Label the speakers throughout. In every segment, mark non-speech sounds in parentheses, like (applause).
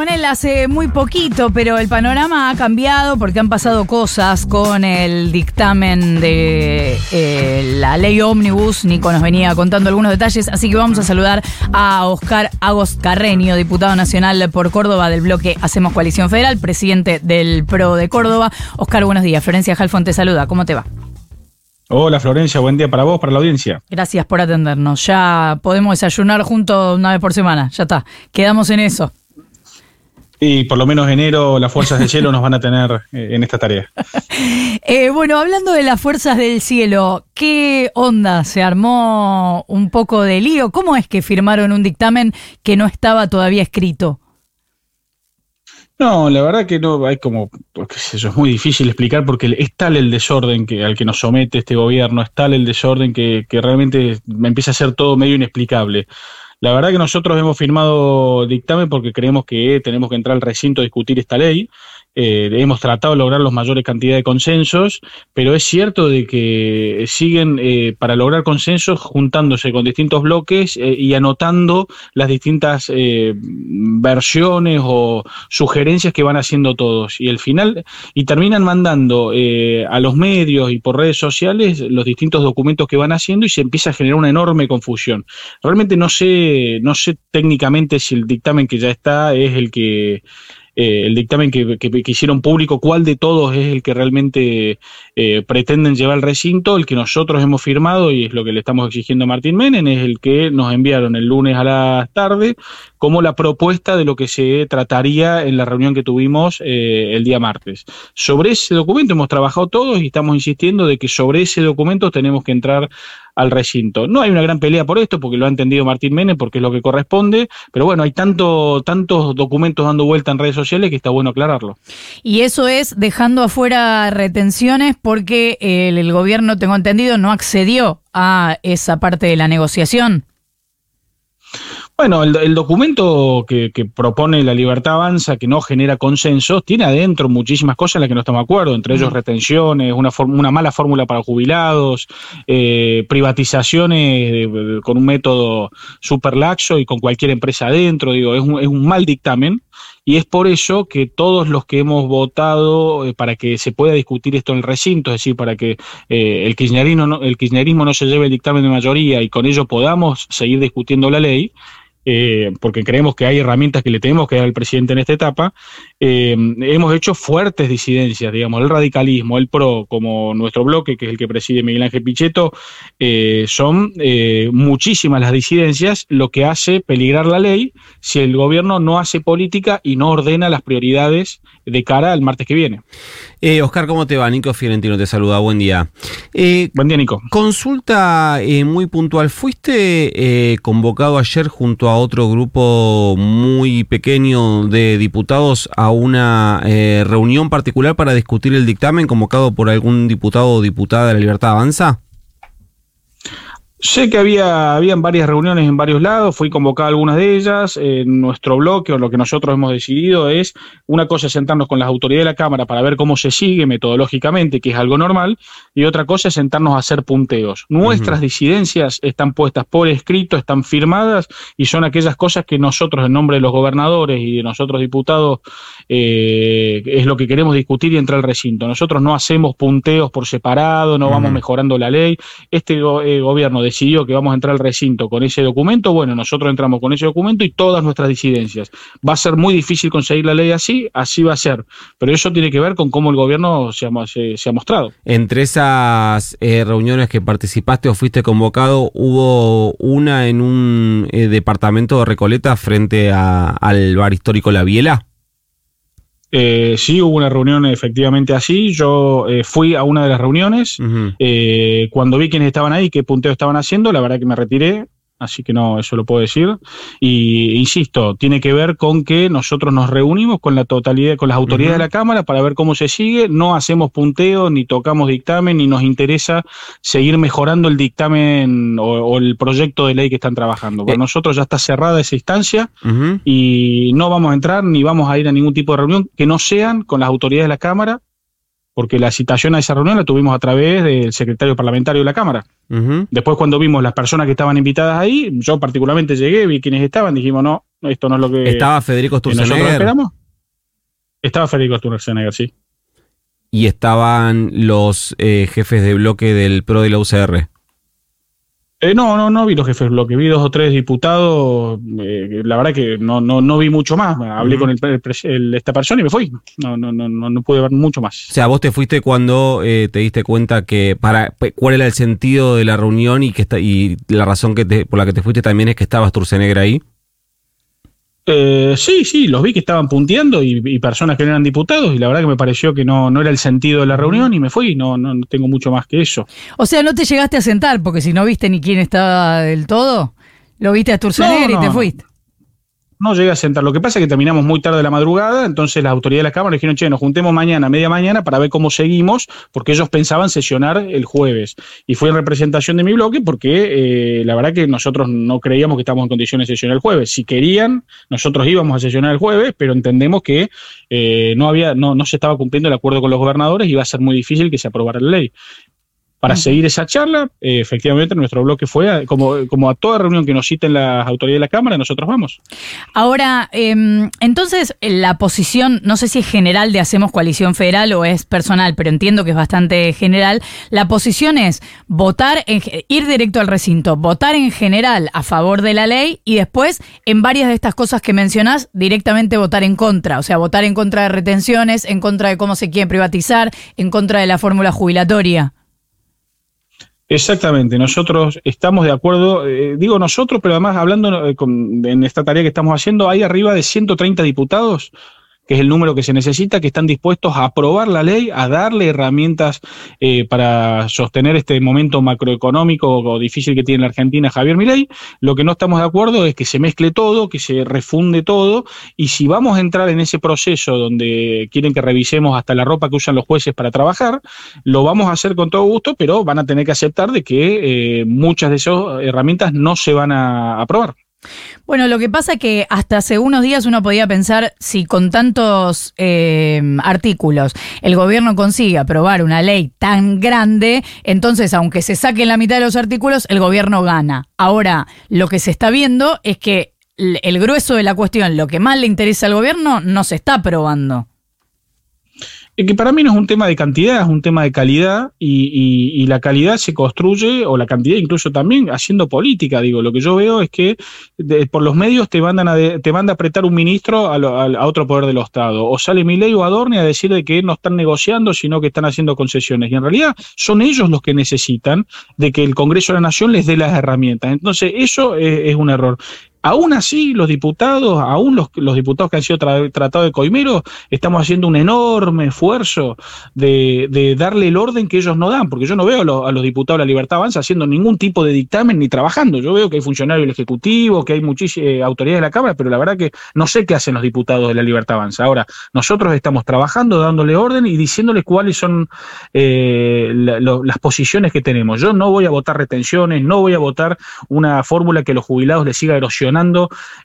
Speaker 1: con él hace muy poquito, pero el panorama ha cambiado porque han pasado cosas con el dictamen de eh, la ley ómnibus. Nico nos venía contando algunos detalles, así que vamos a saludar a Oscar Agos Carreño, diputado nacional por Córdoba del bloque Hacemos Coalición Federal, presidente del PRO de Córdoba. Oscar, buenos días. Florencia Jalfón te saluda. ¿Cómo te va?
Speaker 2: Hola Florencia, buen día para vos, para la audiencia.
Speaker 1: Gracias por atendernos. Ya podemos desayunar juntos una vez por semana. Ya está. Quedamos en eso.
Speaker 2: Y por lo menos enero las fuerzas del cielo nos van a tener eh, en esta tarea. (laughs)
Speaker 1: Eh, bueno, hablando de las fuerzas del cielo, ¿qué onda? ¿Se armó un poco de lío? ¿Cómo es que firmaron un dictamen que no estaba todavía escrito?
Speaker 2: No, la verdad que no, hay como, pues, eso es muy difícil explicar porque es tal el desorden que al que nos somete este gobierno, es tal el desorden que, que realmente me empieza a ser todo medio inexplicable. La verdad que nosotros hemos firmado dictamen porque creemos que tenemos que entrar al recinto a discutir esta ley. Eh, hemos tratado de lograr las mayores cantidades de consensos, pero es cierto de que siguen eh, para lograr consensos juntándose con distintos bloques eh, y anotando las distintas versiones o sugerencias que van haciendo todos. Y al final, y terminan mandando a los medios y por redes sociales los distintos documentos que van haciendo y se empieza a generar una enorme confusión. Realmente no sé, no sé técnicamente si el dictamen que ya está es el que eh, el dictamen que, hicieron público, cuál de todos es el que realmente eh, pretenden llevar al recinto, el que nosotros hemos firmado y es lo que le estamos exigiendo a Martín Menem, es el que nos enviaron el lunes a la tarde como la propuesta de lo que se trataría en la reunión que tuvimos eh, el día martes. Sobre ese documento hemos trabajado todos y estamos insistiendo de que sobre ese documento tenemos que entrar al recinto. No hay una gran pelea por esto, porque lo ha entendido Martín Menem, porque es lo que corresponde, pero bueno, hay tanto, tantos documentos dando vuelta en redes sociales que está bueno aclararlo.
Speaker 1: Y eso es dejando afuera retenciones porque el, el gobierno, tengo entendido, no accedió a esa parte de la negociación.
Speaker 2: Bueno, el, documento que, propone la libertad avanza, que no genera consensos, tiene adentro muchísimas cosas en las que no estamos de acuerdo, entre ellos retenciones, una, una mala fórmula para jubilados, eh, privatizaciones con un método super laxo y con cualquier empresa adentro, digo, es un, es un mal dictamen y es por eso que todos los que hemos votado eh, para que se pueda discutir esto en el recinto, es decir, para que eh, el, kirchnerismo no, el kirchnerismo no se lleve el dictamen de mayoría y con ello podamos seguir discutiendo la ley, eh, porque creemos que hay herramientas que le tenemos que dar al presidente en esta etapa, eh, hemos hecho fuertes disidencias, digamos, el radicalismo, el PRO, como nuestro bloque, que es el que preside Miguel Ángel Pichetto, eh, son muchísimas las disidencias, lo que hace peligrar la ley si el gobierno no hace política y no ordena las prioridades de cara al martes que viene.
Speaker 3: Oscar, ¿cómo te va? Nico Fiorentino te saluda, buen día.
Speaker 2: Buen día, Nico.
Speaker 3: Consulta muy puntual. ¿Fuiste convocado ayer junto a otro grupo muy pequeño de diputados a una reunión particular para discutir el dictamen convocado por algún diputado o diputada de la Libertad Avanza?
Speaker 2: Sé que había habían varias reuniones en varios lados, fui convocado a algunas de ellas. En nuestro bloque, o lo que nosotros hemos decidido es, una cosa es sentarnos con las autoridades de la Cámara para ver cómo se sigue metodológicamente, que es algo normal, y otra cosa es sentarnos a hacer punteos. Nuestras disidencias están puestas por escrito, están firmadas, y son aquellas cosas que nosotros, en nombre de los gobernadores y de nosotros diputados, eh, es lo que queremos discutir y entrar al recinto. Nosotros no hacemos punteos por separado, no vamos mejorando la ley. Este eh, gobierno de decidió que vamos a entrar al recinto con ese documento, bueno, nosotros entramos con ese documento y todas nuestras disidencias. Va a ser muy difícil conseguir la ley así, así va a ser. Pero eso tiene que ver con cómo el gobierno se ha, mostrado.
Speaker 3: Entre esas eh, reuniones que participaste o fuiste convocado, ¿hubo una en un eh, departamento de Recoleta frente al bar histórico La Biela?
Speaker 2: Eh, sí, hubo una reunión efectivamente así. Yo eh, fui a una de las reuniones. Eh, cuando vi quiénes estaban ahí, qué punteo estaban haciendo, la verdad que me retiré así que no, eso lo puedo decir. Y insisto, tiene que ver con que nosotros nos reunimos con la totalidad, con las autoridades de la Cámara para ver cómo se sigue, no hacemos punteo, ni tocamos dictamen, ni nos interesa seguir mejorando el dictamen o, el proyecto de ley que están trabajando. Para eh. nosotros ya está cerrada esa instancia y no vamos a entrar ni vamos a ir a ningún tipo de reunión que no sean con las autoridades de la Cámara porque la citación a esa reunión la tuvimos a través del secretario parlamentario de la Cámara. Después cuando vimos las personas que estaban invitadas ahí, yo particularmente llegué, vi quiénes estaban, dijimos, no, esto no es lo que...
Speaker 3: ¿Estaba Federico Sturzenegger?
Speaker 2: Estaba Federico Sturzenegger, sí.
Speaker 3: ¿Y estaban los eh, jefes de bloque del PRO de la UCR?
Speaker 2: Eh, no, no, no vi los jefes bloque, vi dos o tres diputados, eh, la verdad que no, no, no vi mucho más, hablé con el, esta persona y me fui, no, no, no, no, pude ver mucho más.
Speaker 3: O sea, vos te fuiste cuando eh, te diste cuenta que para cuál era el sentido de la reunión y que está, y la razón que por la que te fuiste también es que estaba Sturzenegger ahí.
Speaker 2: Eh, sí, sí, los vi que estaban punteando y, personas que no eran diputados y la verdad que me pareció que no, no era el sentido de la reunión y me fui, no, no, tengo mucho más que eso.
Speaker 1: O sea, no te llegaste a sentar porque si no viste ni quién estaba del todo, lo viste a Sturzenegger y te fuiste
Speaker 2: no llegué a sentar. Lo que pasa es que terminamos muy tarde de la madrugada, entonces las autoridades de la Cámara dijeron, che, nos juntemos mañana, media mañana, para ver cómo seguimos, porque ellos pensaban sesionar el jueves. Y fue en representación de mi bloque porque eh, la verdad que nosotros no creíamos que estábamos en condiciones de sesionar el jueves. Si querían, nosotros íbamos a sesionar el jueves, pero entendemos que eh, no, había, no, no se estaba cumpliendo el acuerdo con los gobernadores y iba a ser muy difícil que se aprobara la ley para seguir esa charla, eh, efectivamente nuestro bloque fue, como, como a toda reunión que nos citen las autoridades de la Cámara, nosotros vamos.
Speaker 1: Ahora, em, entonces, la posición, no sé si es general de Hacemos Coalición Federal o es personal, pero entiendo que es bastante general, la posición es votar, ir directo al recinto, votar en general a favor de la ley y después, en varias de estas cosas que mencionás, directamente votar en contra, o sea, votar en contra de retenciones, en contra de cómo se quiere privatizar, en contra de la fórmula jubilatoria.
Speaker 2: Exactamente, nosotros estamos de acuerdo, eh, digo nosotros, pero además hablando eh, en esta tarea que estamos haciendo, hay arriba de 130 diputados que es el número que se necesita, que están dispuestos a aprobar la ley, a darle herramientas eh, para sostener este momento macroeconómico o difícil que tiene la Argentina Javier Milei. Lo que no estamos de acuerdo es que se mezcle todo, que se refunde todo, y si vamos a entrar en ese proceso donde quieren que revisemos hasta la ropa que usan los jueces para trabajar, lo vamos a hacer con todo gusto, pero van a tener que aceptar de que eh, muchas de esas herramientas no se van a aprobar.
Speaker 1: Bueno, lo que pasa es que hasta hace unos días uno podía pensar si con tantos eh, artículos el gobierno consigue aprobar una ley tan grande, entonces aunque se saquen la mitad de los artículos, el gobierno gana. Ahora, lo que se está viendo es que el grueso de la cuestión, lo que más le interesa al gobierno, no se está aprobando
Speaker 2: que para mí no es un tema de cantidad, es un tema de calidad y, la calidad se construye, o la cantidad incluso también, haciendo política. Digo, lo que yo veo es que por los medios te mandan a, te manda a apretar un ministro a, otro poder del Estado. O sale Milei o Adorni a decir de que no están negociando, sino que están haciendo concesiones. Y en realidad son ellos los que necesitan de que el Congreso de la Nación les dé las herramientas. Entonces, eso es un error. Aún así, los diputados, aún los, diputados que han sido tratados de coimero, estamos haciendo un enorme esfuerzo de, de, darle el orden que ellos no dan, porque yo no veo a, los diputados de la Libertad Avanza haciendo ningún tipo de dictamen ni trabajando. Yo veo que hay funcionarios del Ejecutivo, que hay muchísimas eh, autoridades de la Cámara, pero la verdad que no sé qué hacen los diputados de la Libertad Avanza. Ahora, nosotros estamos trabajando, dándole orden y diciéndoles cuáles son eh, las posiciones que tenemos. Yo no voy a votar retenciones, no voy a votar una fórmula que los jubilados les siga erosionando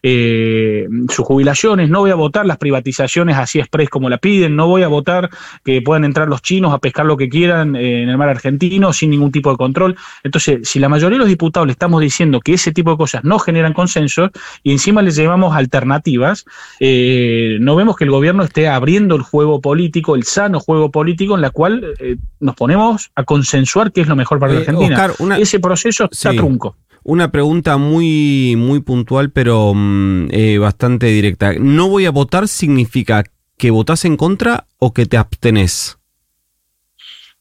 Speaker 2: eh, sus jubilaciones, no voy a votar las privatizaciones así express como la piden, no voy a votar que puedan entrar los chinos a pescar lo que quieran eh, en el mar argentino sin ningún tipo de control. Entonces, si la mayoría de los diputados le estamos diciendo que ese tipo de cosas no generan consenso y encima les llevamos alternativas, eh, no vemos que el gobierno esté abriendo el juego político, el sano juego político en la cual nos ponemos a consensuar qué es lo mejor para la Argentina. Ese proceso está trunco.
Speaker 3: Una pregunta muy, muy puntual, pero mm, eh, bastante directa. ¿No voy a votar significa que votás en contra o que te abstenés?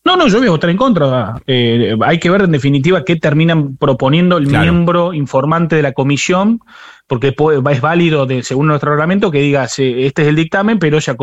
Speaker 2: No, no, yo voy a votar en contra. Eh, hay que ver en definitiva qué terminan proponiendo el miembro informante de la comisión porque es válido, de, según nuestro reglamento, que diga, este es el dictamen, pero se,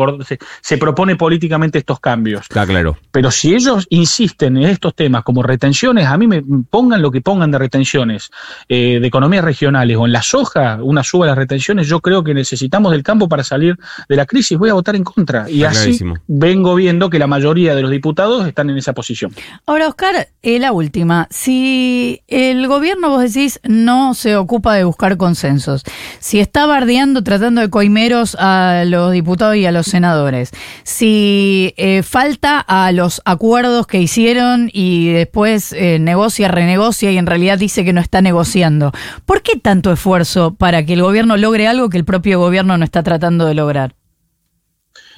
Speaker 2: se, propone políticamente estos cambios.
Speaker 3: claro.
Speaker 2: Pero si ellos insisten en estos temas como retenciones, a mí me pongan lo que pongan de retenciones eh, de economías regionales o en la soja, una suba de las retenciones, yo creo que necesitamos del campo para salir de la crisis. Voy a votar en contra. Y así vengo viendo que la mayoría de los diputados están en esa posición.
Speaker 1: Ahora, Oscar, eh, la última. Si el gobierno, vos decís, no se ocupa de buscar consensos, si está bardeando, tratando de coimeros a los diputados y a los senadores, si eh, falta a los acuerdos que hicieron y después eh, negocia, renegocia y en realidad dice que no está negociando, ¿por qué tanto esfuerzo para que el gobierno logre algo que el propio gobierno no está tratando de lograr?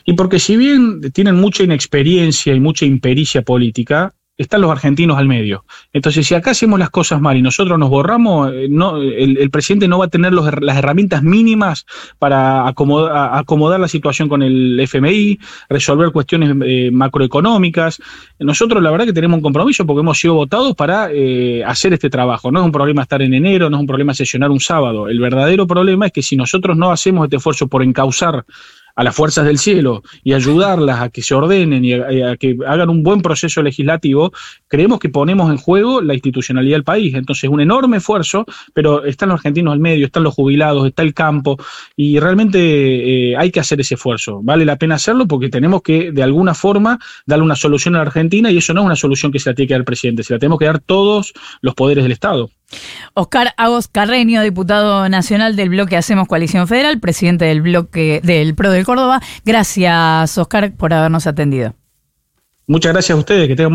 Speaker 2: Y porque si bien tienen mucha inexperiencia y mucha impericia política, están los argentinos al medio. Entonces, si acá hacemos las cosas mal y nosotros nos borramos, eh, no, el, presidente no va a tener las herramientas mínimas para acomodar, acomodar, la situación con el FMI, resolver cuestiones eh, macroeconómicas. Nosotros, la verdad, que tenemos un compromiso porque hemos sido votados para eh, hacer este trabajo. No es un problema estar en enero, no es un problema sesionar un sábado. El verdadero problema es que si nosotros no hacemos este esfuerzo por encauzar a las fuerzas del cielo y ayudarlas a que se ordenen y a, que hagan un buen proceso legislativo, creemos que ponemos en juego la institucionalidad del país. Entonces, un enorme esfuerzo, pero están los argentinos al medio, están los jubilados, está el campo, y realmente eh, hay que hacer ese esfuerzo. Vale la pena hacerlo porque tenemos que, de alguna forma, darle una solución a la Argentina, y eso no es una solución que se la tiene que dar el presidente, se la tenemos que dar todos los poderes del Estado.
Speaker 1: Oscar Agos Carreño, diputado nacional del bloque Hacemos Coalición Federal, presidente del bloque del PRO del Córdoba. Gracias, Oscar, por habernos atendido.
Speaker 2: Muchas gracias a ustedes, que tengan buen